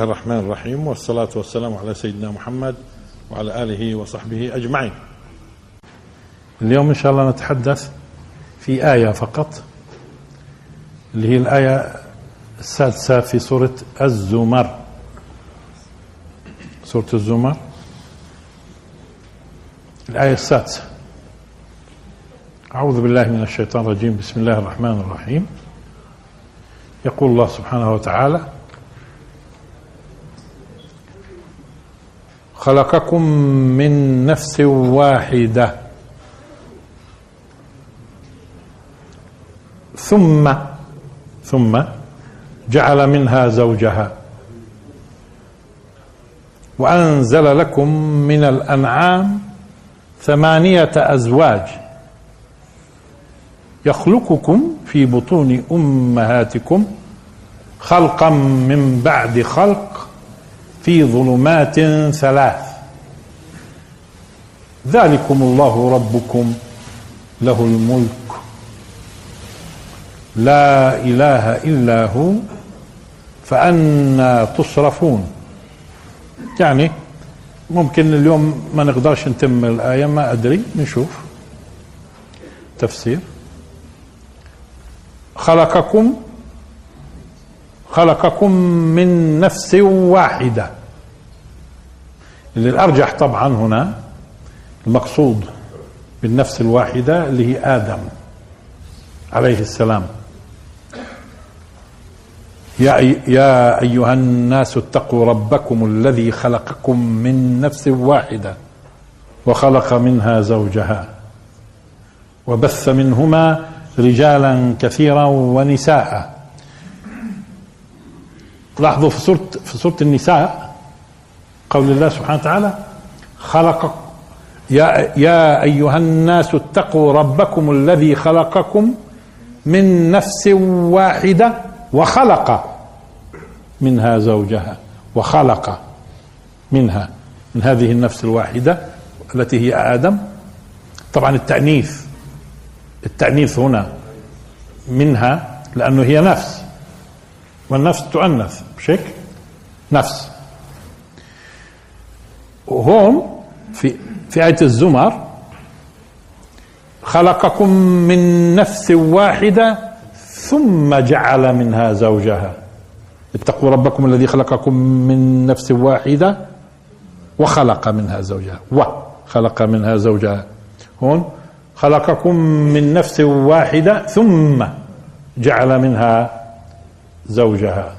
الله الرحمن الرحيم والصلاة والسلام على سيدنا محمد وعلى آله وصحبه أجمعين. اليوم إن شاء الله نتحدث في آية فقط اللي هي الآية السادسة في سورة الزمر. سورة الزمر. الآية السادسة. أعوذ بالله من الشيطان الرجيم بسم الله الرحمن الرحيم. يقول الله سبحانه وتعالى خلقكم من نفس واحدة. ثم ثم جعل منها زوجها. وأنزل لكم من الأنعام ثمانية أزواج يخلقكم في بطون أمهاتكم خلقا من بعد خلق في ظلمات ثلاث. ذلكم الله ربكم له الملك. لا إله إلا هو فأنا تصرفون. يعني ممكن اليوم ما نقدرش نتم الآية ما أدري نشوف. تفسير. خلقكم خلقكم من نفس واحدة. اللي الأرجح طبعا هنا المقصود بالنفس الواحدة اللي هي آدم عليه السلام. يا يا أيها الناس اتقوا ربكم الذي خلقكم من نفس واحدة وخلق منها زوجها وبث منهما رجالا كثيرا ونساء. لاحظوا في سوره في سورة النساء قول الله سبحانه وتعالى خلق يا يا أيها الناس اتقوا ربكم الذي خلقكم من نفس واحدة وخلق منها زوجها وخلق منها من هذه النفس الواحدة التي هي آدم. طبعا التأنيث التأنيث هنا منها لأنه هي نفس. والنفس تؤنث مش هيك؟ نفس. وهون في في آية الزمر خلقكم من نفس واحدة ثم جعل منها زوجها. اتقوا ربكم الذي خلقكم من نفس واحدة وخلق منها زوجها. وخلق منها زوجها. هون خلقكم من نفس واحدة ثم جعل منها زوجها.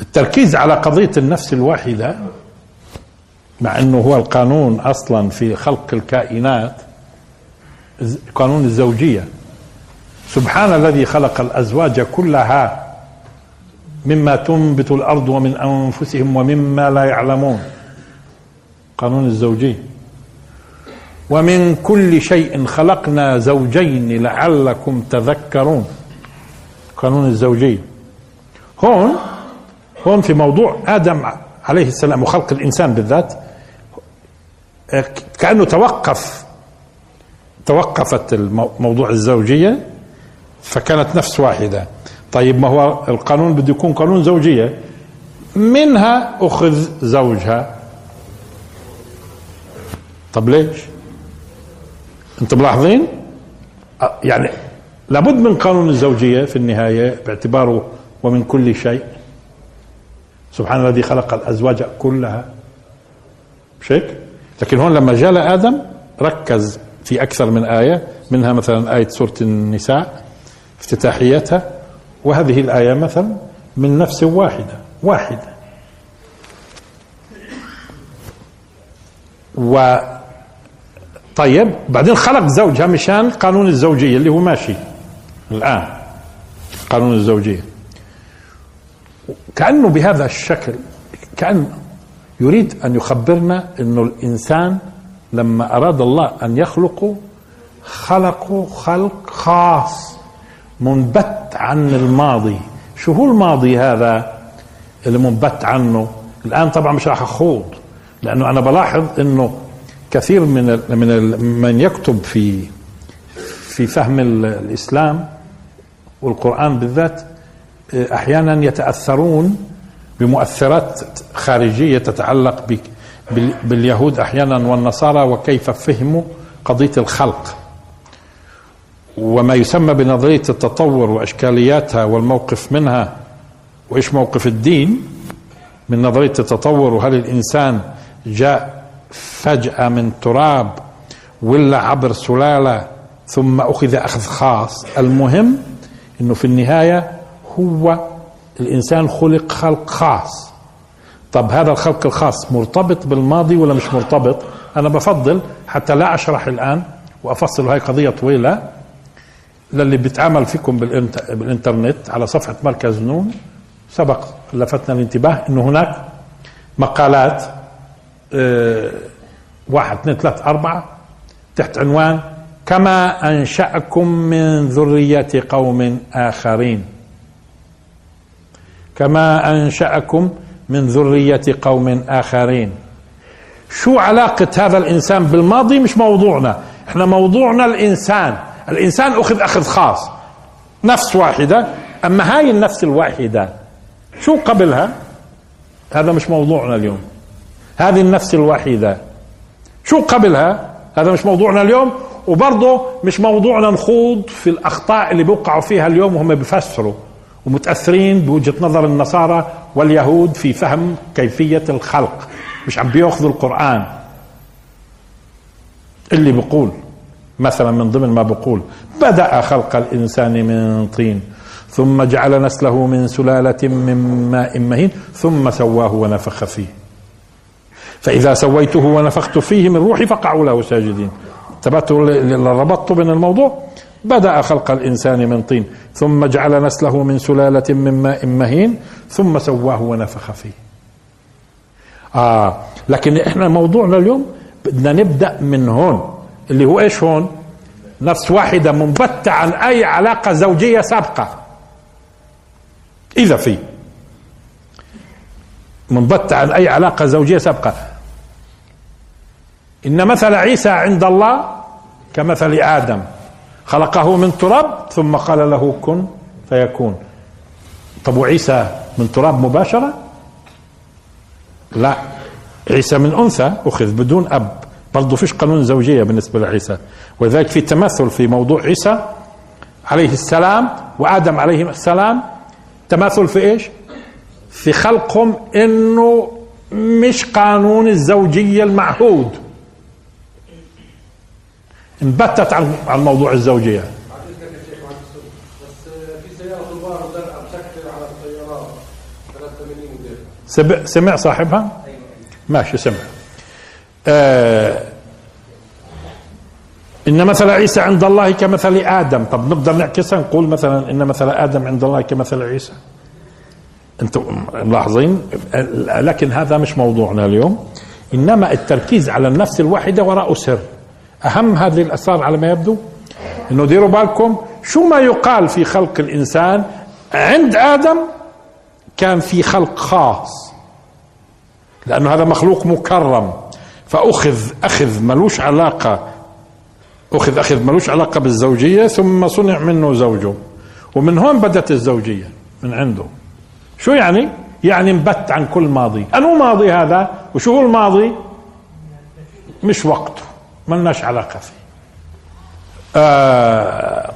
التركيز على قضية النفس الواحدة مع إنه هو القانون أصلا في خلق الكائنات قانون الزوجية. سبحان الذي خلق الأزواج كلها مما تنبت الأرض ومن أنفسهم ومما لا يعلمون. قانون الزوجي ومن كل شيء خلقنا زوجين لعلكم تذكرون. قانون الزوجي هون هون في موضوع آدم عليه السلام وخلق الإنسان بالذات كأنه توقف توقفت موضوع الزوجية فكانت نفس واحدة. طيب ما هو القانون؟ بده يكون قانون زوجية. منها أخذ زوجها. طب ليش؟ أنتم ملاحظين؟ يعني لابد من قانون الزوجية في النهاية باعتباره ومن كل شيء. سبحان الذي خلق الأزواج كلها. مش هيك لكن هون لما جاء لآدم ركز في أكثر من آية منها مثلا آية سورة النساء افتتاحيتها وهذه الآية مثلا من نفس واحدة واحدة. و طيب بعدين خلق زوجها مشان قانون الزوجية اللي هو ماشي الآن قانون الزوجية. كأنه بهذا الشكل كأن يريد أن يخبرنا أنه الإنسان لما أراد الله أن يخلقه خلقه خلق خاص منبت عن الماضي. شو هو الماضي هذا اللي منبت عنه؟ الآن طبعا مش راح أخوض لأنه أنا بلاحظ إنه كثير من من من يكتب في في فهم الإسلام والقرآن بالذات أحيانا يتأثرون بمؤثرات خارجية تتعلق باليهود أحيانا والنصارى وكيف فهموا قضية الخلق. وما يسمى بنظرية التطور وأشكالياتها والموقف منها وإيش موقف الدين؟ من نظرية التطور وهل الإنسان جاء فجأة من تراب ولا عبر سلالة ثم أخذ أخذ خاص. المهم إنه في النهاية هو الإنسان خلق خلق خاص. طب هذا الخلق الخاص مرتبط بالماضي ولا مش مرتبط؟ أنا بفضل حتى لا أشرح الآن وأفصل هاي قضية طويلة للي بيتعامل فيكم بالإنترنت على صفحة مركز نون. سبق لفتنا الانتباه إنه هناك مقالات آه واحد اثنين ثلاث أربعة تحت عنوان كما أنشأكم من ذرية قوم آخرين. كما أنشأكم من ذرية قوم آخرين. شو علاقة هذا الإنسان بالماضي؟ مش موضوعنا. إحنا موضوعنا الإنسان. الإنسان أخذ أخذ خاص. نفس واحدة أما هاي النفس الواحدة شو قبلها؟ هذا مش موضوعنا اليوم. هذه النفس الواحدة. شو قبلها؟ هذا مش موضوعنا اليوم وبرضه مش موضوعنا نخوض في الأخطاء اللي بيوقعوا فيها اليوم وهم بيفسروا ومتأثرين بوجهة نظر النصارى واليهود في فهم كيفية الخلق. مش عم بيأخذوا القرآن اللي بيقول مثلا من ضمن ما بقول. بدأ خلق الإنسان من طين ثم جعل نسله من سلالة من ماء مهين ثم سواه ونفخ فيه. فإذا سويته ونفخت فيه من روحي فقعوا له ساجدين. تبعتوا ربطت بين الموضوع. بدأ خلق الإنسان من طين. ثم جعل نسله من سلالة من ماء مهين. ثم سواه ونفخ فيه. آه لكن إحنا موضوعنا اليوم بدنا نبدأ من هون. اللي هو إيش هون؟ نفس واحدة منبتة عن أي علاقة زوجية سابقة. إذا في. منبتة عن أي علاقة زوجية سابقة. إن مثل عيسى عند الله كمثل آدم. خلقه من تراب ثم قال له كن فيكون. طب وعيسى من تراب مباشرة؟ لا. عيسى من أنثى أخذ بدون أب. برضه فيش قانون زوجية بالنسبة لعيسى. ولذلك في تماثل في موضوع عيسى عليه السلام وآدم عليه السلام. تماثل في إيش؟ في خلقهم إنه مش قانون الزوجية المعهود. انبتت عن موضوع الزوجية. سمع صاحبها؟ ماشي سمع. آه إن مثل عيسى عند الله كمثل آدم. طب نقدر نعكسها؟ نقول مثلا إن مثل آدم عند الله كمثل عيسى. أنتم ملاحظين؟ لكن هذا مش موضوعنا اليوم. إنما التركيز على النفس الواحدة وراء سر. أهم هذه الأسرار على ما يبدو؟ أنه ديروا بالكم شو ما يقال في خلق الإنسان عند آدم كان في خلق خاص. لأنه هذا مخلوق مكرم. فأخذ أخذ ملوش علاقة أخذ أخذ ملوش علاقة بالزوجية ثم صنع منه زوجه. ومن هون بدت الزوجية من عنده. شو يعني؟ يعني انبت عن كل ماضي. أنو ماضي هذا وشو هو الماضي؟ مش وقته. ملناش علاقة فيه. آه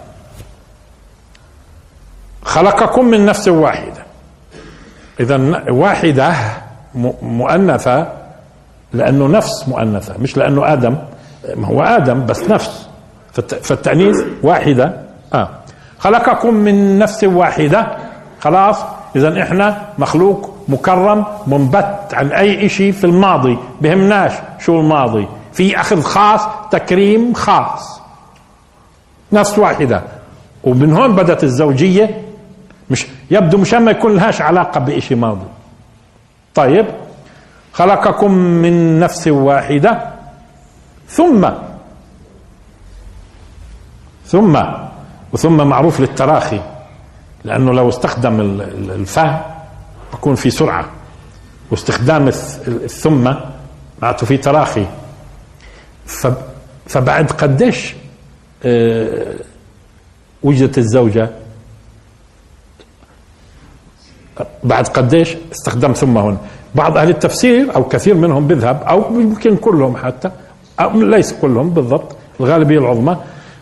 خلقكم من نفس واحدة. إذا واحدة مؤنثة لأنه نفس مؤنثة مش لأنه آدم. ما هو آدم بس نفس. فالتأنيث واحدة. آه. خلقكم من نفس واحدة. خلاص. إذا إحنا مخلوق مكرم منبت عن أي شيء في الماضي. بهمناش شو الماضي. في أخذ خاص تكريم خاص. نفس واحدة. ومن هون بدت الزوجية مش يبدو مشان ما يكون لهاش علاقة بشيء ماضي. طيب خلقكم من نفس واحدة. ثم ثم وثم معروف للتراخي. لأنه لو استخدم الفاء بكون في سرعة. واستخدام الثم معناته في تراخي. فبعد قديش آه، وجدت الزوجة؟ بعد قديش استخدم ثم هنا بعض أهل التفسير أو كثير منهم بيذهب أو يمكن كلهم حتى أو ليس كلهم بالضبط الغالبية العظمى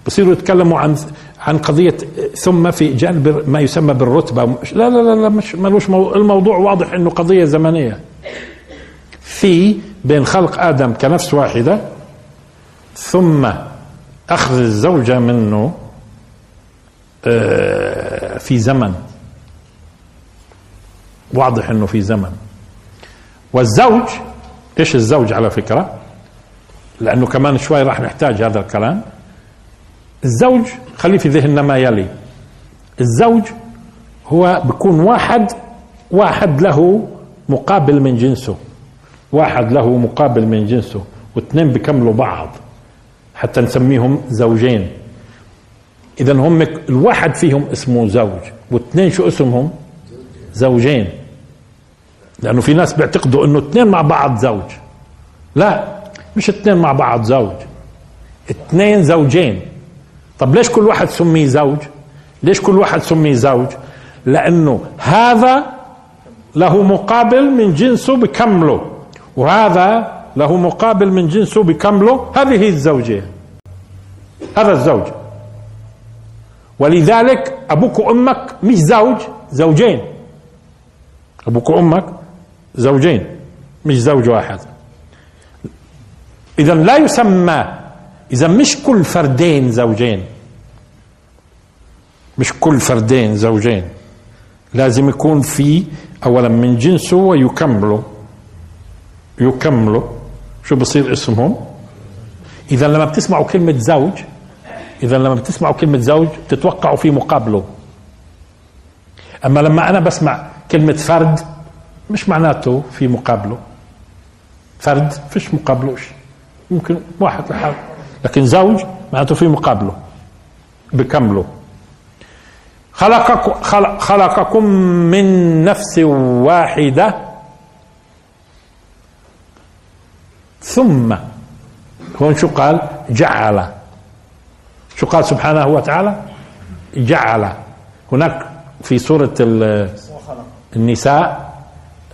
بصيروا يتكلموا عن عن قضية ثم في جانب ما يسمى بالرتبة. لا لا لا, مش ملوش مو الموضوع واضح إنه قضية زمنية. في بين خلق آدم كنفس واحدة ثم أخذ الزوجه منه آه، في زمن. واضح إنه في زمن. والزوج إيش الزوج على فكرة؟ لأنه كمان شوي راح نحتاج هذا الكلام. الزوج خلي في ذهننا ما يلي. الزوج هو بيكون واحد واحد له مقابل من جنسه. واحد له مقابل من جنسه واثنين بيكملوا بعض. حتى نسميهم زوجين. اذا هم الواحد فيهم اسمه زوج واثنين شو اسمهم؟ زوجين. لأنه في ناس بيعتقدوا إنه اثنين مع بعض زوج. لا مش اثنين مع بعض زوج. اثنين زوجين. طب ليش كل واحد سمي زوج؟ ليش كل واحد سمي زوج؟ لأنه هذا له مقابل من جنسه بكمله وهذا له مقابل من جنسه بكمله. هذه الزوجة هذا الزوج. ولذلك أبوك وأمك مش زوج زوجين. أبوك وأمك زوجين مش زوج واحد. إذا لا يسمى إذا مش كل فردين زوجين مش كل فردين زوجين. لازم يكون في أولا من جنسه ويكمله يكملوا. شو بصير اسمهم؟ إذا لما بتسمعوا كلمة زوج إذا لما بتسمعوا كلمة زوج تتوقعوا في مقابله. أما لما أنا بسمع كلمة فرد مش معناته في مقابله. فرد فيش مقابله ممكن واحد لحاله. لكن زوج معناته في مقابله بكمله. خلقكم خلقكم من نفس واحدة. ثم هون شو قال؟ جعل. شو قال سبحانه وتعالى؟ جعل. هناك في سورة النساء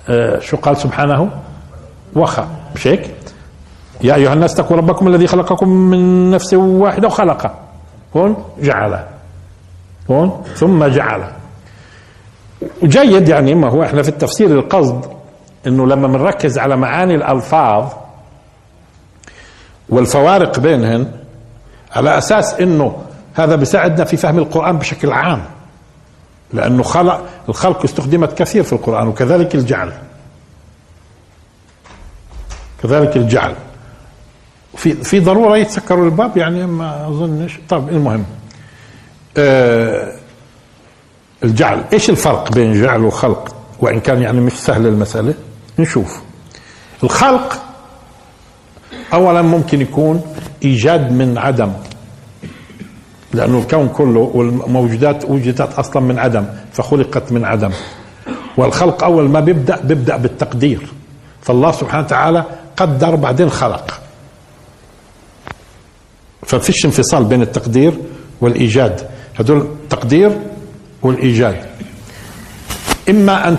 آه، شو قال سبحانه؟ وخى مش هيك يا أيها الناس اتقوا ربكم الذي خلقكم من نفس واحدة وخلق. هون جعل. هون ثم جعل. وجيد يعني ما هو إحنا في التفسير القصد إنه لما بنركز على معاني الألفاظ والفوارق بينهن على أساس إنه هذا بيساعدنا في فهم القرآن بشكل عام. لأنه خلق الخلق استخدمت كثير في القرآن وكذلك الجعل. كذلك الجعل. في في ضرورة يتسكروا الباب يعني ما أظنش. طب المهم آه الجعل. إيش الفرق بين جعل وخلق؟ وإن كان يعني مش سهل المسألة نشوف. الخلق اولا ممكن يكون إيجاد من عدم لأنه الكون كله والموجودات وجدت أصلا من عدم فخلقت من عدم. والخلق أول ما بيبدأ بيبدأ بالتقدير. فالله سبحانه وتعالى قدر بعدين خلق. ففيش انفصال بين التقدير والإيجاد هدول التقدير والإيجاد إما أن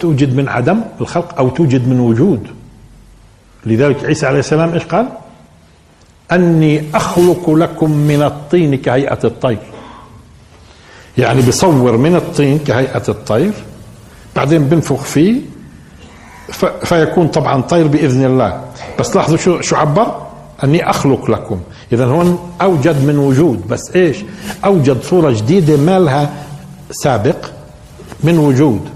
توجد من عدم الخلق أو توجد من وجود لذلك عيسى عليه السلام إيش قال؟ أني أخلق لكم من الطين كهيئة الطير. يعني بصور من الطين كهيئة الطير بعدين بنفخ فيه فيكون طبعا طير بإذن الله بس لاحظوا شو شو عبر؟ أني أخلق لكم. اذا هون أوجد من وجود. بس إيش؟ أوجد صورة جديدة ما لها سابق من وجود.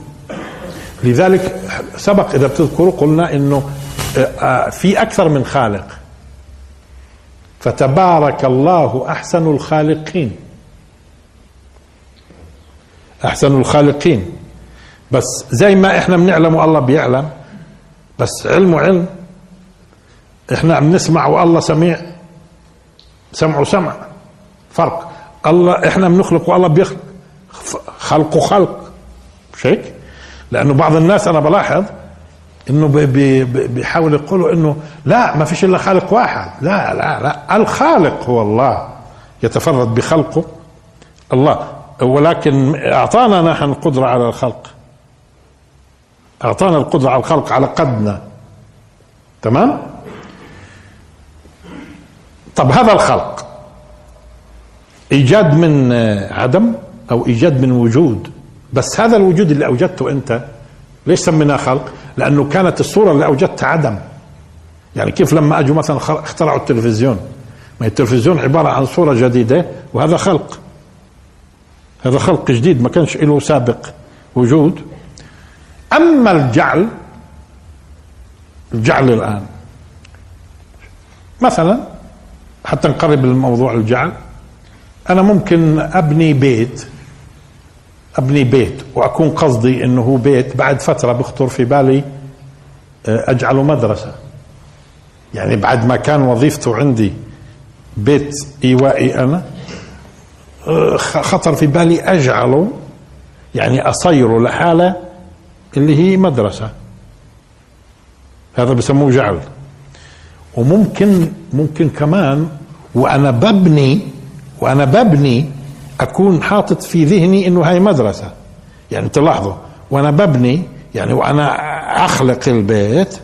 لذلك سبق إذا بتذكروا قلنا إنه في أكثر من خالق. فتبارك الله أحسن الخالقين. أحسن الخالقين. بس زي ما إحنا بنعلم والله بيعلم بس علمه علم إحنا بنسمع والله سميع. سمعه سمع فرق. الله إحنا بنخلق والله بيخلق خلقه خلق مش هيك؟ لأنه بعض الناس أنا بلاحظ إنه بيحاول يقولوا إنه لا ما فيش إلا خالق واحد. لا لا لا. الخالق هو الله. يتفرد بخلقه الله. ولكن أعطانا نحن القدرة على الخلق. أعطانا القدرة على الخلق على قدنا. تمام؟ طب هذا الخلق إيجاد من عدم أو إيجاد من وجود؟ بس هذا الوجود اللي أوجدته أنت ليش سميناه خلق؟ لأنه كانت الصورة اللي أوجدتها عدم. يعني كيف لما أجوا مثلا اخترعوا التلفزيون؟ ما التلفزيون عبارة عن صورة جديدة وهذا خلق. هذا خلق جديد ما كانش له سابق وجود. أما الجعل الجعل الآن مثلا حتى نقرب الموضوع الجعل أنا ممكن أبني بيت أبني بيت وأكون قصدي إنه هو بيت بعد فترة بخطر في بالي آه، اجعله مدرسة. يعني بعد ما كان وظيفته عندي بيت إيوائي أنا آه، خطر في بالي أجعله يعني اصيره لحالة اللي هي مدرسة. هذا بسموه جعل. وممكن ممكن كمان وأنا ببني وأنا ببني أكون حاطط في ذهني إنه هاي مدرسة. يعني تلاحظوا وأنا ببني يعني وأنا أخلق البيت.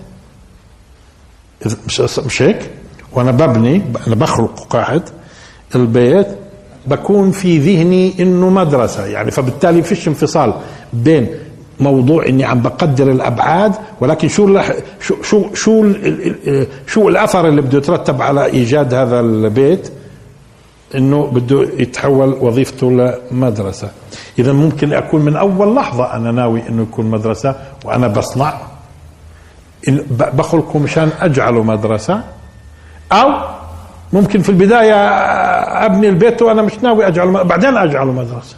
مش مش هيك؟ وأنا ببني أنا بخلق قاعد البيت بكون في ذهني إنه مدرسة. يعني فبالتالي فيش انفصال بين موضوع إني عم بقدر الأبعاد ولكن شو شو شو شو, شو الأثر اللي بده يترتب على إيجاد هذا البيت؟ إنه بده يتحول وظيفته لمدرسة. اذا ممكن أكون من أول لحظة أنا ناوي إنه يكون مدرسة وأنا بصنع. بخلقه مشان أجعله مدرسة. أو ممكن في البداية أبني البيت وأنا مش ناوي أجعله بعدين أجعله مدرسة.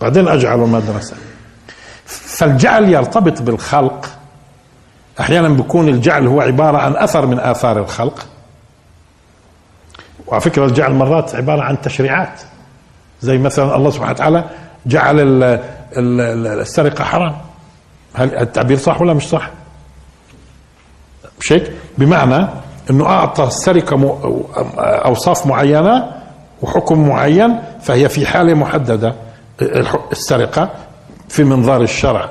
بعدين أجعله مدرسة. فالجعل يرتبط بالخلق. أحيانا بيكون الجعل هو عبارة عن أثر من آثار الخلق. وعلى فكرة الجعل مرات عبارة عن تشريعات. زي مثلا الله سبحانه وتعالى جعل السرقة حرام. هل التعبير صح ولا مش صح؟ مش هيك؟ بمعنى إنه أعطى السرقه أوصاف معينة وحكم معين فهي في حالة محددة. السرقة في منظار الشرع.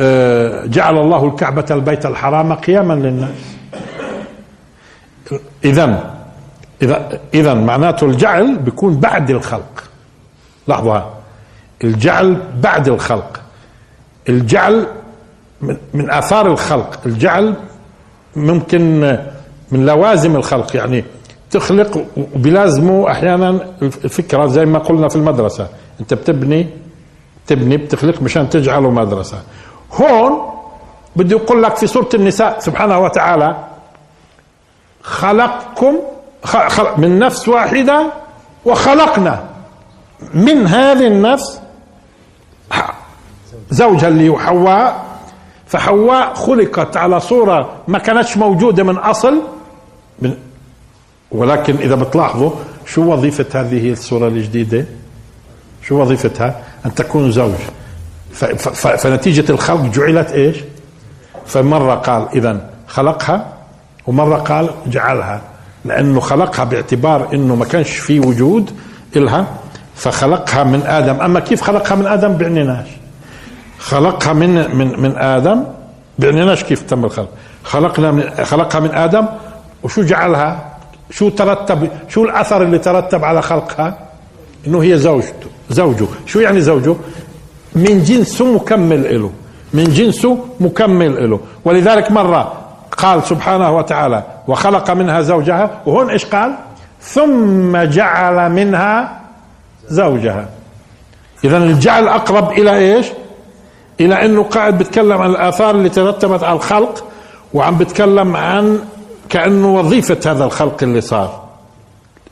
آه، جعل الله الكعبة البيت الحرام قياما للناس. إذا إذا إذا معناته الجعل بيكون بعد الخلق. لاحظوا الجعل بعد الخلق. الجعل من آثار الخلق. الجعل ممكن من لوازم الخلق. يعني تخلق وبلازمه أحيانا الفكرة زي ما قلنا في المدرسة. أنت بتبني تبني بتخلق مشان تجعله مدرسة. هون بده يقول لك في سورة النساء سبحانه وتعالى خلقكم خلق من نفس واحدة وخلقنا. من هذه النفس زوجها اللي هو حواء. فحواء خلقت على صورة ما كانتش موجودة من أصل من ولكن إذا بتلاحظوا شو وظيفة هذه الصورة الجديدة؟ شو وظيفتها؟ أن تكون زوج. فنتيجة الخلق جعلت إيش؟ فمرة قال إذا خلقها ومرة قال جعلها. لأنه خلقها باعتبار أنه ما كانش في وجود إلها فخلقها من آدم. أما كيف خلقها من آدم؟ بعنيناش. خلقها من من من آدم. بعنيناش كيف تم الخلق. خلقنا من خلقها من آدم وشو جعلها؟ شو ترتب شو الأثر اللي ترتب على خلقها؟ إنه هي زوجته. زوجه شو يعني زوجه من جنسه مكمل له من جنسه مكمل له ولذلك مرة قال سبحانه وتعالى وخلق منها زوجها. وهون إيش قال؟ ثم جعل منها زوجها. اذا الجعل أقرب إلى إيش؟ إلى إنه قاعد بيتكلم عن الآثار اللي ترتبت على الخلق وعم بيتكلم عن كأنه وظيفة هذا الخلق اللي صار.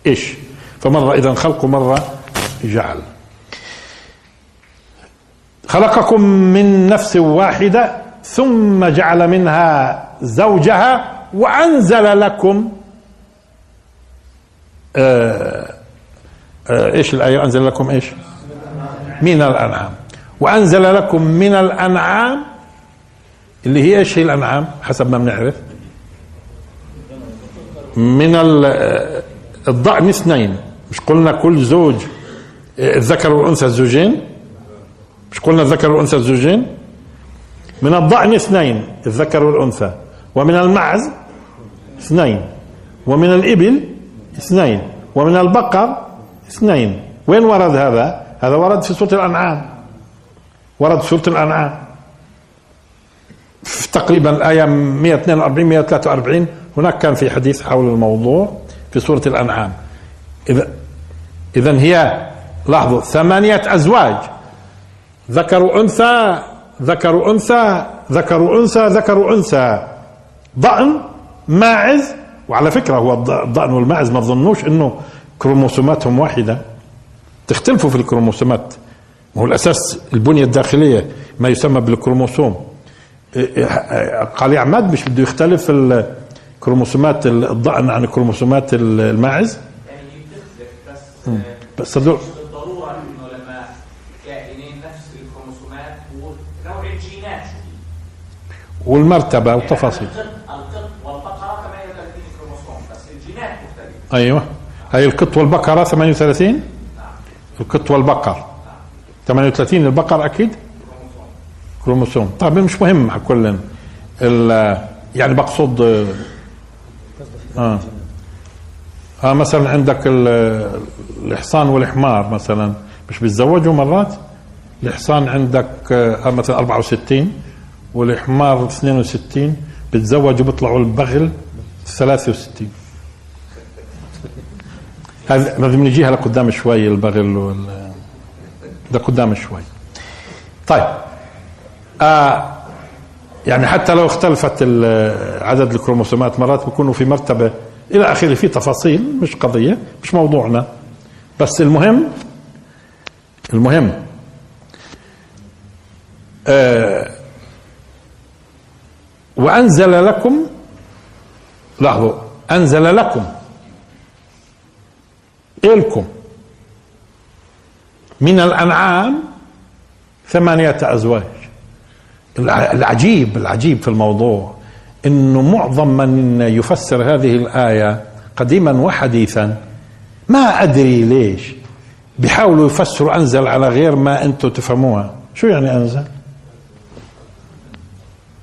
إيش؟ فمرة اذا خلق ومره جعل. خلقكم من نفس واحدة ثم جعل منها زوجها وأنزل لكم آه آه إيش الآية؟ أنزل لكم إيش؟ من الأنعام. وأنزل لكم من الأنعام اللي هي إيش هي الأنعام؟ حسب ما بنعرف. من آه، الضأن اثنين. مش قلنا كل زوج الذكر والأنثى الزوجين مش قلنا الذكر والأنثى الزوجين؟ من الضأن اثنين الذكر والأنثى. ومن المعز اثنين. ومن الإبل اثنين. ومن البقر اثنين. وين ورد هذا؟ هذا ورد في سورة الأنعام. ورد في سورة الأنعام. في تقريبا الآية 142 143 هناك كان في حديث حول الموضوع في سورة الأنعام. إذا إذا هي لاحظوا ثمانية أزواج. ذكر أنثى ذكر أنثى ذكر أنثى ذكر أنثى. ضأن ماعز وعلى فكرة هو الضأن والماعز ما تظنوش إنه كروموسوماتهم واحدة. تختلفوا في الكروموسومات. ما هو الأساس البنية الداخلية ما يسمى بالكروموسوم. قال عماد مش بده يختلف الكروموسومات الضأن عن كروموسومات الماعز. يعني بس بس هذول بالضروره انه لما كائنين نفس الكروموسومات ونوع الجينات والمرتبة والتفاصيل. القط القط والبقرة 38 كروموسوم بس الجينات مختلفة. أيوه. هي القط والبقرة 38 القط والبقر. 38 البقر أكيد؟ كروموسوم. طيب مش مهم كل ال- يعني بقصد آه. آه مثلا عندك ال- الحصان والحمار مثلا مش بيتزوجوا مرات؟ الحصان عندك آه مثلا 64 والحمار 62 بيتزوجوا بيطلعوا البغل 63 هذا لازم نجيها لقدام شوي البغل وال ده قدام شوي. طيب. آه يعني حتى لو اختلفت عدد الكروموسومات مرات بيكونوا في مرتبة إلى آخره في تفاصيل مش قضية مش موضوعنا. بس المهم المهم آه وأنزل لكم لاحظوا أنزل لكم إلكم. من الأنعام ثمانية أزواج. الع- العجيب العجيب في الموضوع إنه معظم من يفسر هذه الآية قديما وحديثا. ما أدري ليش. بيحاولوا يفسروا أنزل على غير ما أنتم تفهموها. شو يعني أنزل؟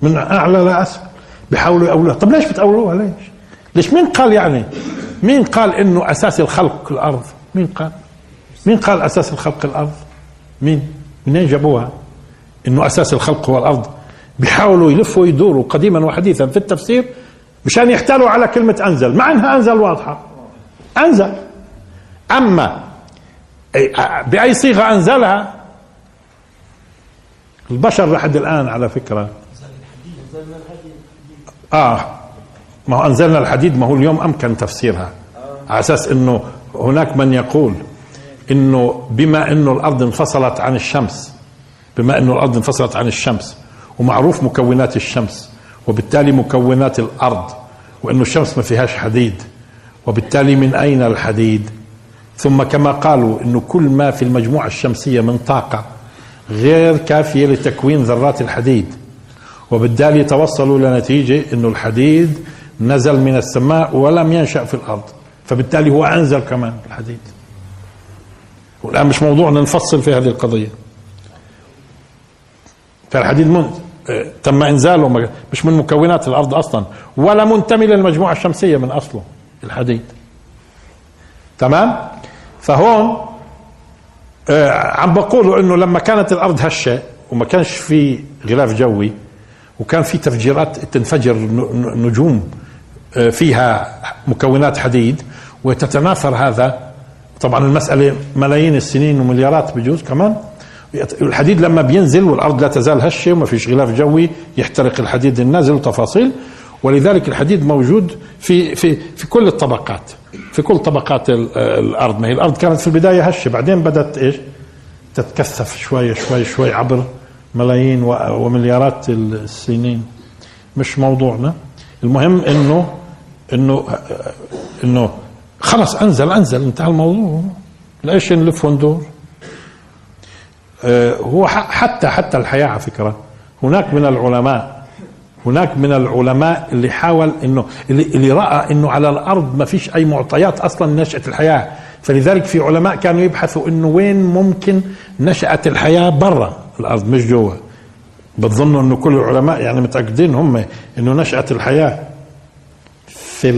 من أعلى لاسفل بيحاولوا يقولوها طب ليش بتقولوها؟ ليش؟ ليش؟ مين قال يعني؟ مين قال إنه أساس الخلق الأرض؟ مين قال؟ مين قال أساس الخلق الأرض؟ مين؟ منين جابوها؟ إنه أساس الخلق هو الأرض. بيحاولوا يلفوا ويدوروا قديما وحديثا في التفسير مشان يحتالوا على كلمة أنزل. مع أنها أنزل واضحة. أنزل. أما أي- بأي صيغة أنزلها؟ البشر لحد الآن على فكرة آه. ما هو أنزلنا الحديد ما هو اليوم أمكن تفسيرها. على أساس أنه هناك من يقول أنه بما أنه الأرض انفصلت عن الشمس بما أنه الأرض انفصلت عن الشمس ومعروف مكونات الشمس وبالتالي مكونات الأرض وأنه الشمس ما فيهاش حديد وبالتالي من أين الحديد؟ ثم كما قالوا أنه كل ما في المجموعة الشمسية من طاقة غير كافية لتكوين ذرات الحديد. وبالتالي توصلوا لنتيجة أنه الحديد نزل من السماء ولم ينشأ في الأرض. فبالتالي هو أنزل كمان الحديد. والآن مش موضوعنا نفصل في هذه القضية. فالحديد من تم إنزاله م- مش من مكونات الأرض أصلا ولا منتمي للمجموعة الشمسية من أصله الحديد. تمام؟ فهون آه، عم بقولوا إنه لما كانت الأرض هشة وما كانش في غلاف جوي وكان في تفجيرات تنفجر نجوم آه، فيها مكونات حديد وتتناثر هذا. طبعا المسألة ملايين السنين ومليارات بجوز كمان. الحديد لما بينزل والأرض لا تزال هشة وما فيش غلاف جوي يحترق الحديد النازل وتفاصيل ولذلك الحديد موجود في في في كل الطبقات في كل طبقات ال- الأرض. ما هي الأرض كانت في البداية هشة بعدين بدأت إيش؟ تتكثف شوي شوي شوي عبر ملايين ومليارات السنين. مش موضوعنا. المهم انه انه إنه خلص أنزل أنزل انتهى الموضوع. ليش نلف وندور؟ آه، هو حتى حتى الحياة على فكرة. هناك من العلماء هناك من العلماء اللي حاول انه اللي, اللي رأى إنه على الأرض ما فيش أي معطيات أصلا لنشاه الحياة. فلذلك في علماء كانوا يبحثوا إنه وين ممكن نشات الحياة برا. الأرض مش جوا. بتظنوا إنه كل العلماء يعني متأكدين هم إنه نشاه الحياة في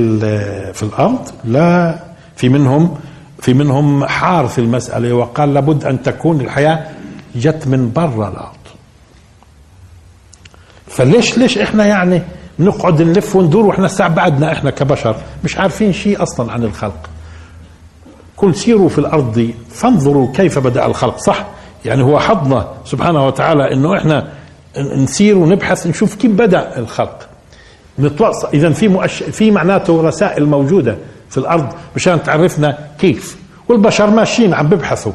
في الأرض. لا في منهم في منهم حار في المسألة وقال لابد أن تكون الحياة جت من برا الأرض. فليش ليش إحنا يعني نقعد نلف وندور وإحنا الساعة بعدنا إحنا كبشر؟ مش عارفين شيء أصلا عن الخلق. قل سيروا في الأرض فانظروا كيف بدأ الخلق صح؟ يعني هو حظنا سبحانه وتعالى إنه إحنا نسير ونبحث نشوف كيف بدأ الخلق. اذا في مؤش... في معناته رسائل موجودة في الأرض مشان تعرفنا كيف. والبشر ماشيين عم بيبحثوا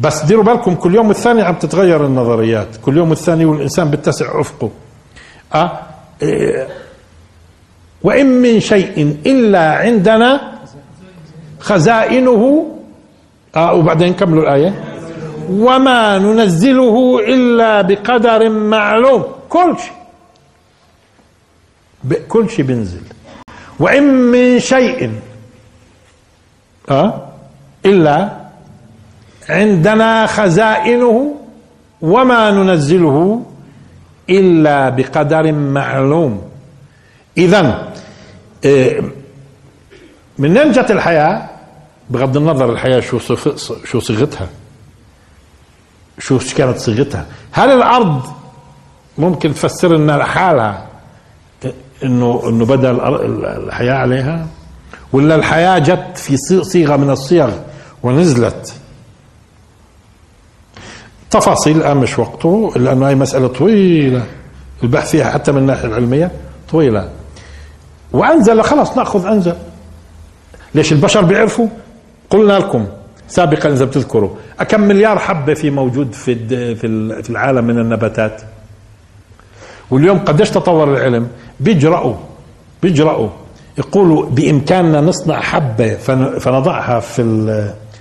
بس ديروا بالكم كل يوم والثاني عم تتغير النظريات. كل يوم والثاني والإنسان بيتسع أفقه. أه إيه، وإن من شيء إلا عندنا خزائنه. آه وبعدين كملوا الآية. وما ننزله إلا بقدر معلوم. كل شيء. كل شيء بينزل. وإن من شيء آه إلا عندنا خزائنه وما ننزله إلا بقدر معلوم. إذا من جت الحياة بغض النظر الحياة شو شو صيغتها شو كانت صيغتها. هل الأرض ممكن تفسر لنا لحالها انه إنه بدأ الحياة عليها؟ ولا الحياة جت في صي- صيغة من الصيغ ونزلت؟ تفاصيل الآن مش وقته لأنه هي مسألة طويلة. البحث فيها حتى من الناحية العلمية طويلة. وأنزل خلاص نأخذ أنزل. ليش البشر بيعرفوا؟ قلنا لكم سابقا إذا بتذكروا كم مليار حبة في موجود في في ال- في العالم من النباتات؟ واليوم قديش تطور العلم؟ بيجرأوا بيجرأوا يقولوا بإمكاننا نصنع حبة فن- فنضعها في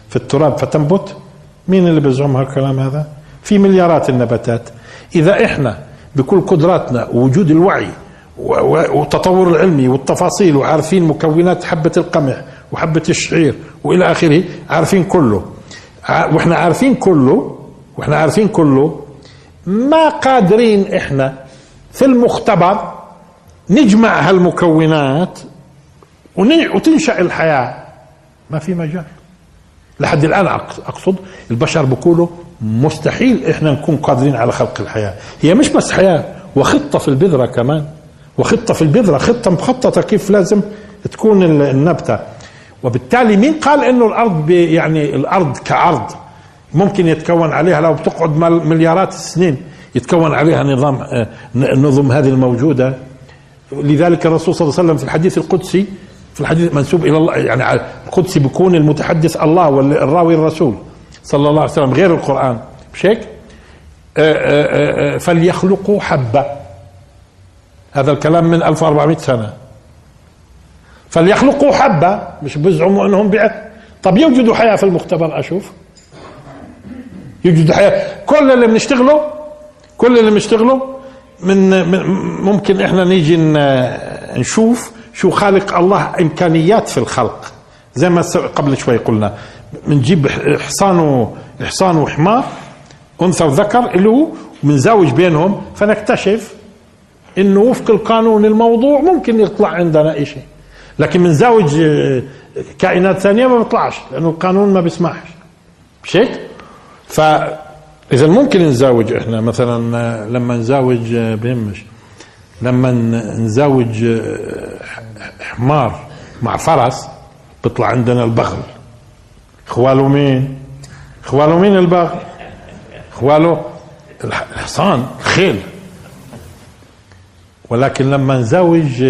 في التراب فتنبت. مين اللي بيزعم هالكلام هذا؟ في مليارات النباتات. إذا إحنا بكل قدراتنا ووجود الوعي والتطور العلمي والتفاصيل وعارفين مكونات حبة القمح وحبة الشعير وإلى آخره عارفين كله. وإحنا عارفين كله وإحنا عارفين كله. ما قادرين إحنا في المختبر نجمع هالمكونات ون- وتنشأ الحياة. ما في مجال. لحد الآن أق- أقصد البشر بيقولوا مستحيل إحنا نكون قادرين على خلق الحياة. هي مش بس حياة وخطة في البذرة كمان. وخطة في البذرة خطة مخططة كيف لازم تكون ال- النبتة. وبالتالي مين قال إنه الأرض يعني الأرض كأرض؟ ممكن يتكون عليها لو بتقعد مل- مليارات السنين يتكون عليها نظام آه، النظم هذه الموجودة. لذلك الرسول صلى الله عليه وسلم في الحديث القدسي في الحديث منسوب إلى الله يعني القدسي بيكون المتحدث الله والراوي الرسول صلى الله عليه وسلم غير القرآن. مش هيك؟ آه، آه، آه، فليخلقوا حبة. هذا الكلام من 1400 سنة. فليخلقوا حبة مش بيزعموا أنهم بيعرف طب يوجدوا حياة في المختبر أشوف. يوجد حياة. كل اللي بنشتغله كل اللي بنشتغله من من- ممكن إحنا نيجي نشوف شو خالق الله إمكانيات في الخلق. زي ما قبل شوي قلنا بنجيب حصان حصان وحمار أنثى وذكر اللي هو بنزاوج بينهم فنكتشف إنه وفق القانون الموضوع ممكن يطلع عندنا شيء لكن بنزاوج آه، كائنات ثانية ما بيطلعش لأنه القانون ما بيسمحش مش هيك؟ فاذا ممكن نزاوج إحنا مثلا آه، لما نزاوج آه، بهمش لما نزاوج حمار مع فرس بيطلع عندنا البغل إخواله مين؟ إخواله مين البغل؟ إخواله الح- الحصان الخيل ولكن لما نزاوج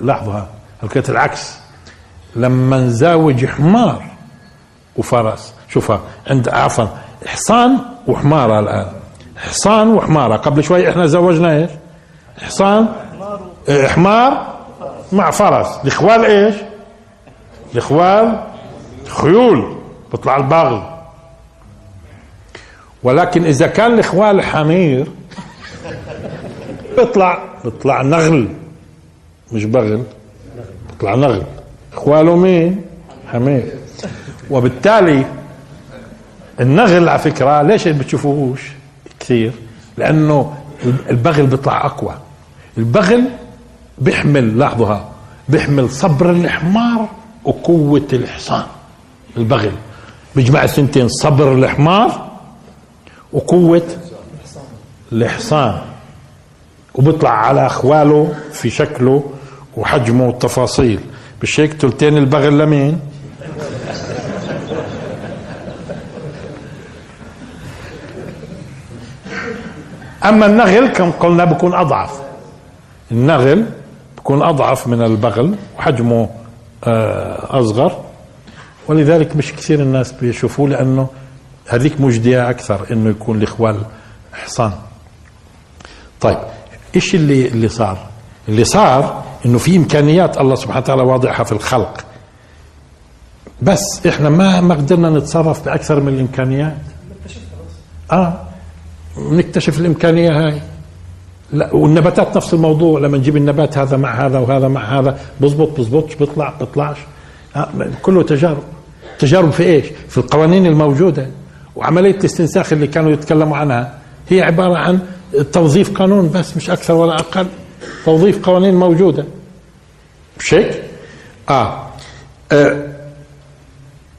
لحظة حكيت العكس. لما نزاوج حمار وفرس. شوفها عند عفوا حصان وحمارة الآن. حصان وحمارة. قبل شوي إحنا زوجنا إيش؟ حصان آه، حمار مع فرس. الاخوال إيش؟ الاخوال خيول. بيطلع البغل ولكن إذا كان الاخوال حمير بيطلع بيطلع نغل مش بغل. بيطلع نغل اخواله مين حمير وبالتالي النغل على فكرة ليش بتشوفوهوش كثير لأنه البغل بيطلع اقوى البغل بيحمل لاحظوها بيحمل صبر الحمار وقوة الحصان البغل بيجمع السنتين صبر الحمار وقوة الحصان وبيطلع على اخواله في شكله وحجمه والتفاصيل. مش هيك تلتين البغل لمين أما النغل كم قلنا بكون أضعف. النغل بكون أضعف من البغل وحجمه آه، أصغر. ولذلك مش كثير الناس بيشوفوه لأنه هذيك مجدية أكثر إنه يكون الاخوال حصان طيب إيش اللي اللي صار؟ اللي صار إنه في إمكانيات الله سبحانه وتعالى واضعها في الخلق. بس إحنا ما ما قدرنا نتصرف بأكثر من الإمكانيات. آه. نكتشف الإمكانية هاي. لا والنباتات نفس الموضوع. لما نجيب النبات هذا مع هذا وهذا مع هذا بزبط بزبطش بيطلع بيطلعش. آه كله تجارب. تجارب في إيش؟ في القوانين الموجودة. وعملية الاستنساخ اللي كانوا يتكلموا عنها هي عبارة عن توظيف قانون بس مش أكثر ولا أقل. توظيف قوانين موجودة. مش هيك؟ آه. آه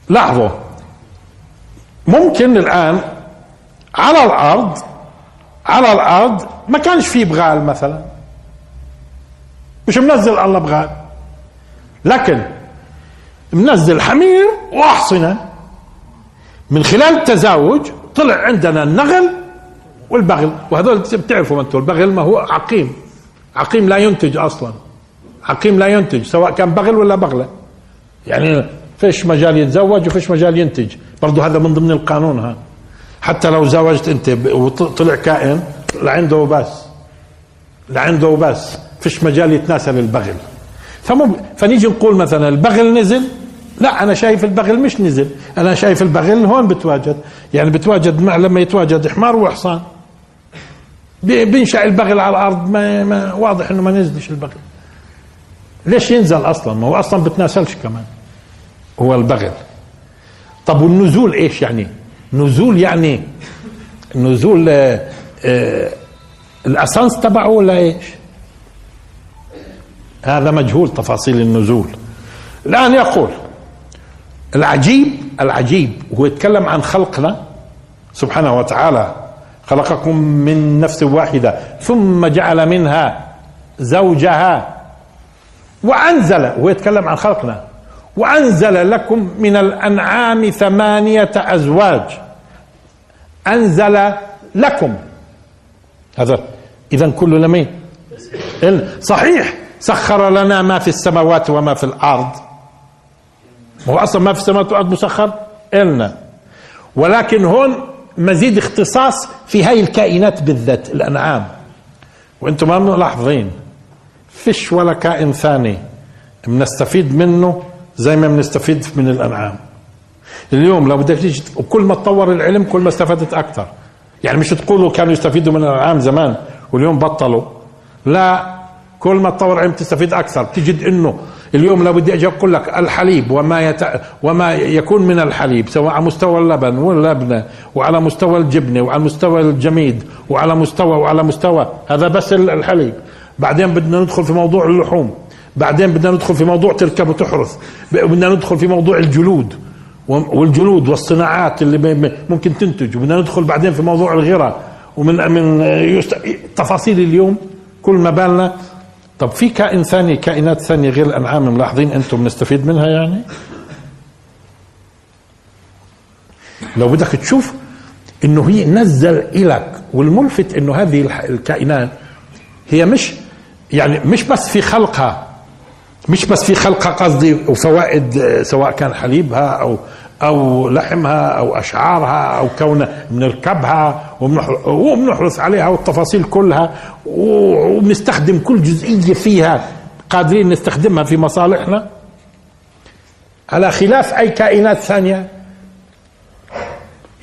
لاحظوا. ممكن الآن على الأرض على الأرض ما كانش فيه بغال مثلا. مش منزل الله بغال. لكن منزل حمير وأحصنة. من خلال التزاوج طلع عندنا النغل والبغل. وهذول بتعرفوا أنتم البغل ما هو عقيم. عقيم لا ينتج أصلا. عقيم لا ينتج سواء كان بغل ولا بغلة. يعني فيش مجال يتزوج وفيش مجال ينتج. برضه هذا من ضمن القانون ها حتى لو زوجت أنت وطلع كائن لعنده بس. لعنده بس. فيش مجال يتناسل البغل. فمم فنيجي نقول مثلا البغل نزل. لا أنا شايف البغل مش نزل. أنا شايف البغل هون بتواجد. يعني بتواجد مع لما يتواجد حمار وحصان بينشأ البغل على الأرض. ما, ما واضح إنه ما نزلش البغل ليش ينزل أصلا؟ ما هو أصلا بتناسلش كمان. هو البغل طب والنزول إيش يعني؟ نزول يعني نزول آه آه الأسانس تبعه ولا إيش؟ هذا مجهول تفاصيل النزول. الآن يقول العجيب العجيب هو يتكلم عن خلقنا سبحانه وتعالى. خلقكم من نفس واحدة ثم جعل منها زوجها وأنزل هو يتكلم عن خلقنا وأنزل لكم من الأنعام ثمانية أزواج. أنزل لكم. هذا اذا كلنا مين صحيح. سخر لنا ما في السماوات وما في الأرض. هو أصلا ما في السماوات والأرض مسخر؟ النا ولكن هون مزيد اختصاص في هاي الكائنات بالذات الأنعام. وأنتم ما ملاحظين فيش ولا كائن ثاني بنستفيد منه زي ما بنستفيد من الأنعام. اليوم لو بدك تيجي وكل ما تطور العلم كل ما استفدت أكثر. يعني مش تقولوا كانوا يستفيدوا من الأنعام زمان واليوم بطلوا. لا كل ما تطور العلم تستفيد أكثر. تجد إنه اليوم لو بدي أجي أقول لك الحليب وما يت... وما يكون من الحليب سواء على مستوى اللبن واللبنه وعلى مستوى الجبنة وعلى مستوى الجميد وعلى مستوى وعلى مستوى هذا بس الحليب. بعدين بدنا ندخل في موضوع اللحوم. بعدين بدنا ندخل في موضوع تركب وتحرث بدنا ندخل في موضوع الجلود والجلود والصناعات اللي ممكن تنتج. وبدنا ندخل بعدين في موضوع الغراء. ومن من. تفاصيل اليوم كل ما بالنا طب في كائن ثاني كائنات ثانية غير الأنعام ملاحظين أنتم بنستفيد منها يعني؟ لو بدك تشوف إنه هي نزل إلك والملفت إنه هذه الكائنات هي مش يعني مش بس في خلقها مش بس في خلقها قصدي وفوائد سواء كان حليبها أو أو لحمها أو أشعارها أو كون بنركبها وبنحرص عليها والتفاصيل كلها وبنستخدم كل جزئية فيها. قادرين نستخدمها في مصالحنا. على خلاف أي كائنات ثانية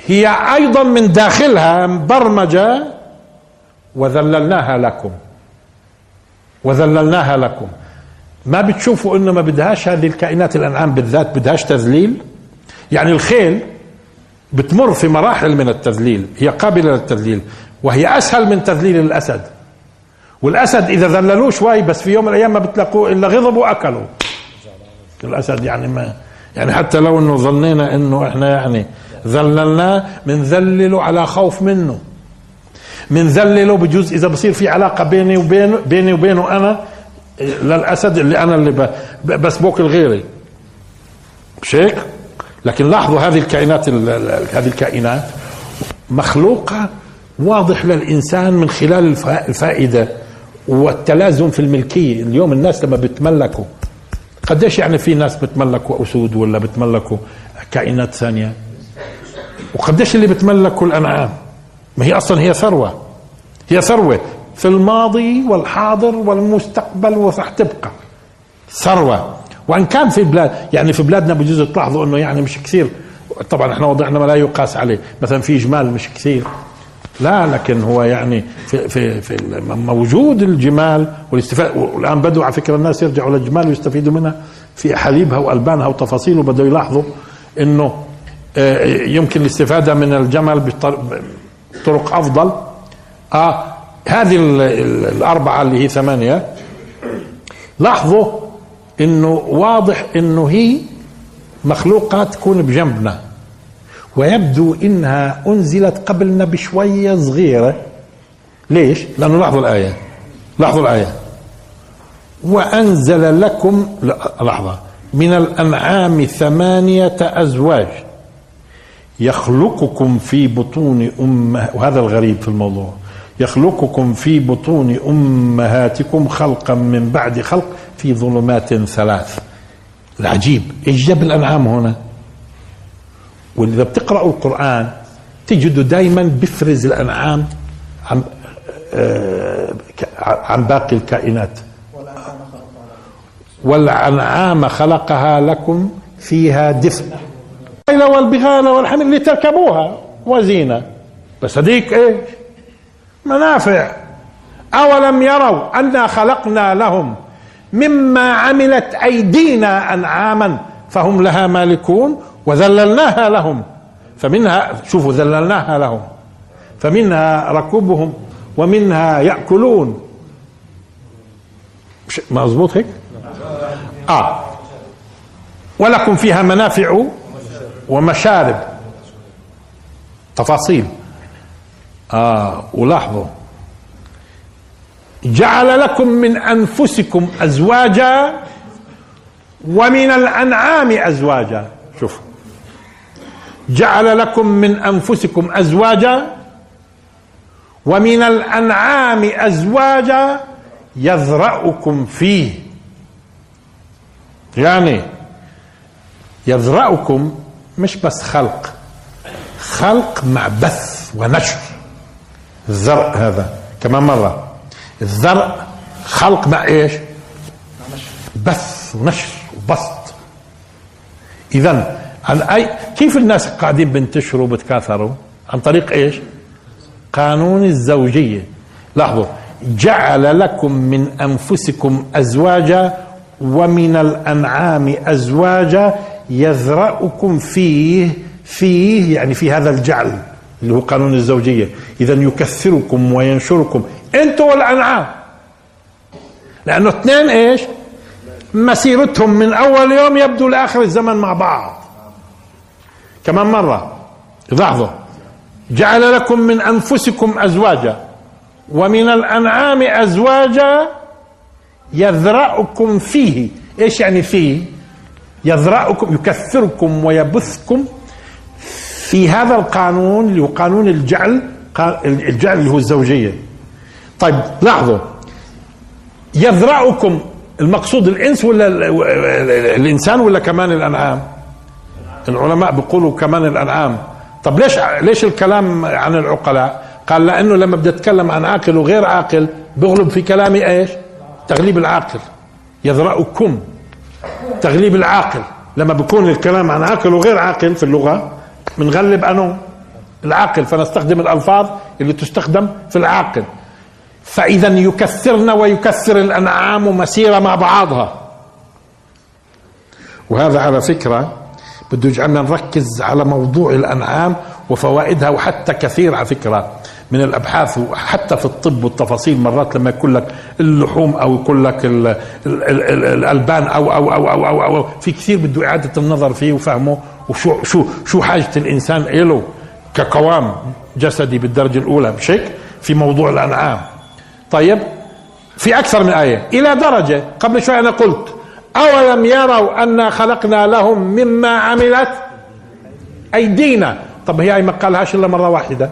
هي أيضا من داخلها مبرمجة وذللناها لكم. وذللناها لكم. ما بتشوفوا إنه ما بدهاش هذه الكائنات الأنعام بالذات بدهاش تذليل؟ يعني الخيل بتمر في مراحل من التذليل هي قابلة للتذليل وهي أسهل من تذليل الأسد. والأسد إذا ذللوه شوي بس في يوم من الأيام ما بتلاقوه إلا غضب واكلوا الأسد يعني ما يعني حتى لو إنه ظنينا إنه إحنا يعني ذللناه بنذلله على خوف منه. بنذلله بجوز إذا بصير في علاقة بيني وبينه بيني وبينه أنا للأسد اللي أنا اللي بس بوكل غيري. مش هيك؟ لكن لاحظوا هذه الكائنات هذه الكائنات مخلوقة واضح للإنسان من خلال الفائدة والتلازم في الملكية. اليوم الناس لما بتملكوا قديش يعني في ناس بتملكوا أسود ولا بتملكوا كائنات ثانية؟ وقديش اللي بتملكوا الأنعام؟ ما هي أصلا هي ثروة. هي ثروة في الماضي والحاضر والمستقبل وراح تبقى. ثروة. وإن كان في بلاد يعني في بلادنا بجوز تلاحظوا إنه يعني مش كثير. طبعا إحنا وضعنا ما لا يقاس عليه. مثلا في جمال مش كثير. لا لكن هو يعني في في في موجود الجمال والاستفاده والآن بدوا على فكرة الناس يرجعوا للجمال ويستفيدوا منها في حليبها وألبانها وتفاصيله. بدوا يلاحظوا إنه آه، يمكن الاستفادة من الجمل بطرق أفضل. آه هذه الأربعة اللي هي ثمانية. لاحظوا إنه واضح إنه هي مخلوقة تكون بجنبنا. ويبدو إنها أنزلت قبلنا بشوية صغيرة. ليش؟ لأنه لاحظوا الآية. لاحظوا الآية. وأنزل لكم لحظة. من الأنعام ثمانية أزواج. يخلقكم في بطون أمه. وهذا الغريب في الموضوع. يخلقكم في بطون أمهاتكم خلقا من بعد خلق في ظلمات ثلاث. العجيب إيش جاب الأنعام هنا؟ واذا بتقرأوا القرآن تجدوا دائما بفرز الأنعام عن آه عن باقي الكائنات. والأنعام خلقها لكم فيها دفء. والبغال والحمل لتركبوها وزينة. بس هذيك إيش؟ منافع. أولم يروا أنا خلقنا لهم مما عملت أيدينا أنعاما فهم لها مالكون وذللناها لهم. فمنها شوفوا ذللناها لهم. فمنها ركوبهم ومنها يأكلون. مظبوط هيك؟ آه. ولكم فيها منافع ومشارب. تفاصيل. آه ولاحظوا. جعل لكم من أنفسكم أزواجا ومن الأنعام أزواجا. شوف جعل لكم من أنفسكم أزواجا ومن الأنعام أزواجا يذرأكم فيه. يعني يذرأكم مش بس خلق خلق مع بث ونشر. الزرع هذا. كمان مرة الزرع خلق مع إيش؟ بث ونشر وبسط. اذا عن اي كيف الناس قاعدين بنتشروا وبتكاثروا عن طريق إيش؟ قانون الزوجية. لاحظوا جعل لكم من أنفسكم أزواجا ومن الأنعام أزواجا يذرأكم فيه فيه يعني في هذا الجعل. اللي هو قانون الزوجية. إذا يكثركم وينشركم. أنتم والأنعام. لأنه اثنين إيش؟ مسيرتهم من أول يوم يبدو لآخر الزمن مع بعض. كمان مرة. لاحظوا. جعل لكم من أنفسكم أزواجا. ومن الأنعام أزواجا يذرأكم فيه. إيش يعني فيه؟ يذرأكم يكثركم ويبثكم في هذا القانون اللي هو قانون الجعل الجعل اللي هو الزوجية. طيب لاحظوا. يذرأكم المقصود الإنس ولا الإنسان ولا كمان الأنعام؟ العلماء بيقولوا كمان الأنعام. طب ليش ليش الكلام عن العقلاء؟ قال لأنه لما بدي أتكلم عن عاقل وغير عاقل بغلب في كلامي إيش؟ تغليب العاقل. يذرأكم تغليب العاقل. لما بيكون الكلام عن عاقل وغير عاقل في اللغة بنغلب أنه العاقل. فنستخدم الألفاظ اللي تستخدم في العاقل. فإذا يكثرنا ويكثر الأنعام مسيرة مع بعضها. وهذا على فكرة بده يجعلنا نركز على موضوع الأنعام وفوائدها وحتى كثير على فكرة. من الأبحاث وحتى في الطب والتفاصيل مرات لما يقول لك اللحوم أو يقول لك ال ال ال الألبان أو أو, أو أو أو أو. في كثير بده إعادة النظر فيه وفهمه. وشو شو شو حاجة الإنسان له كقوام جسدي بالدرجة الأولى مش هيك؟ في موضوع الأنعام. طيب في أكثر من آية. إلى درجة قبل شوي أنا قلت أولم يروا انا خلقنا لهم مما عملت أيدينا؟ طب هي ما قالهاش إلا مرة واحدة؟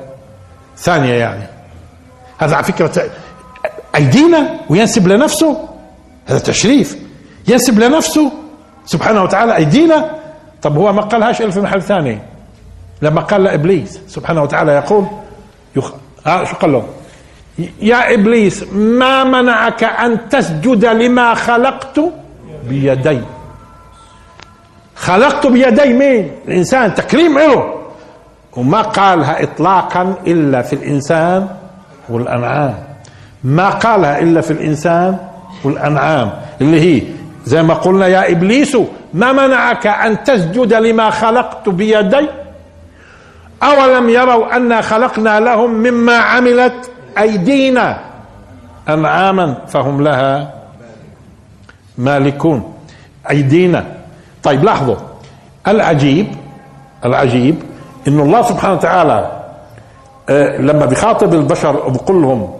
ثانية يعني. هذا على فكرة أيدينا وينسب لنفسه. هذا تشريف. ينسب لنفسه. سبحانه وتعالى أيدينا. طب هو ما قالهاش إلا في محل ثاني. لما قال لابليس سبحانه وتعالى يقول يخ... آه شو قال له؟ يا إبليس ما منعك أن تسجد لما خلقت؟ بيدي. خلقت بيدي مين؟ الإنسان تكريم له وما قالها اطلاقا إلا في الإنسان والأنعام. ما قالها إلا في الإنسان والأنعام. اللي هي زي ما قلنا يا إبليس ما منعك أن تسجد لما خلقت بيدي؟ أولم يروا أنا خلقنا لهم مما عملت أيدينا انعاما فهم لها مالكون. أيدينا. طيب لاحظوا. العجيب العجيب إن الله سبحانه وتعالى آه، لما بيخاطب البشر بقول لهم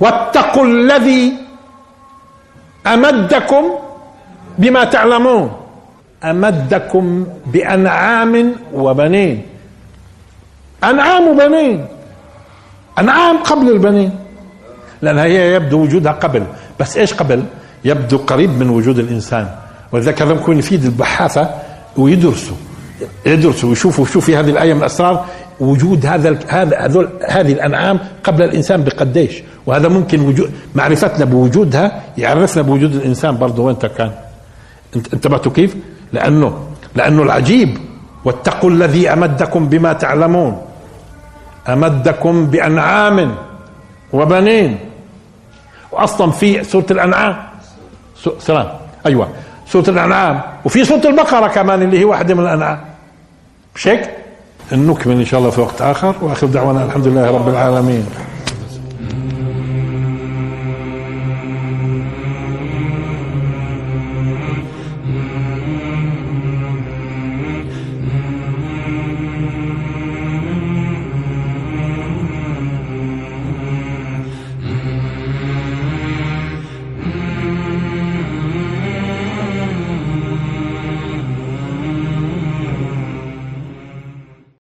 واتقوا الذي أمدكم بما تعلمون. أمدكم بأنعام وبنين. أنعام وبنين. أنعام قبل البنين. لأن هي يبدو وجودها قبل. بس إيش قبل؟ يبدو قريب من وجود الإنسان. ولذلك هذا ممكن يفيد البحاثة ويدرسوا يدرسوا ويشوفوا شو في هذه الايه من الأسرار وجود هذا هذا هذول هذه الأنعام قبل الإنسان بقديش. وهذا ممكن وجود معرفتنا بوجودها يعرفنا بوجود الإنسان برضه وين كان. انتبهتوا كيف؟ لأنه لأنه العجيب. واتقوا الذي أمدكم بما تعلمون. أمدكم بأنعام وبنين. واصلا في سورة الانعام سلام. أيوه. سورة الأنعام. وفي سورة البقرة كمان اللي هي واحدة من الأنعام. مش هيك؟ نكمل إن شاء الله في وقت آخر وآخر دعوانا الحمد لله رب العالمين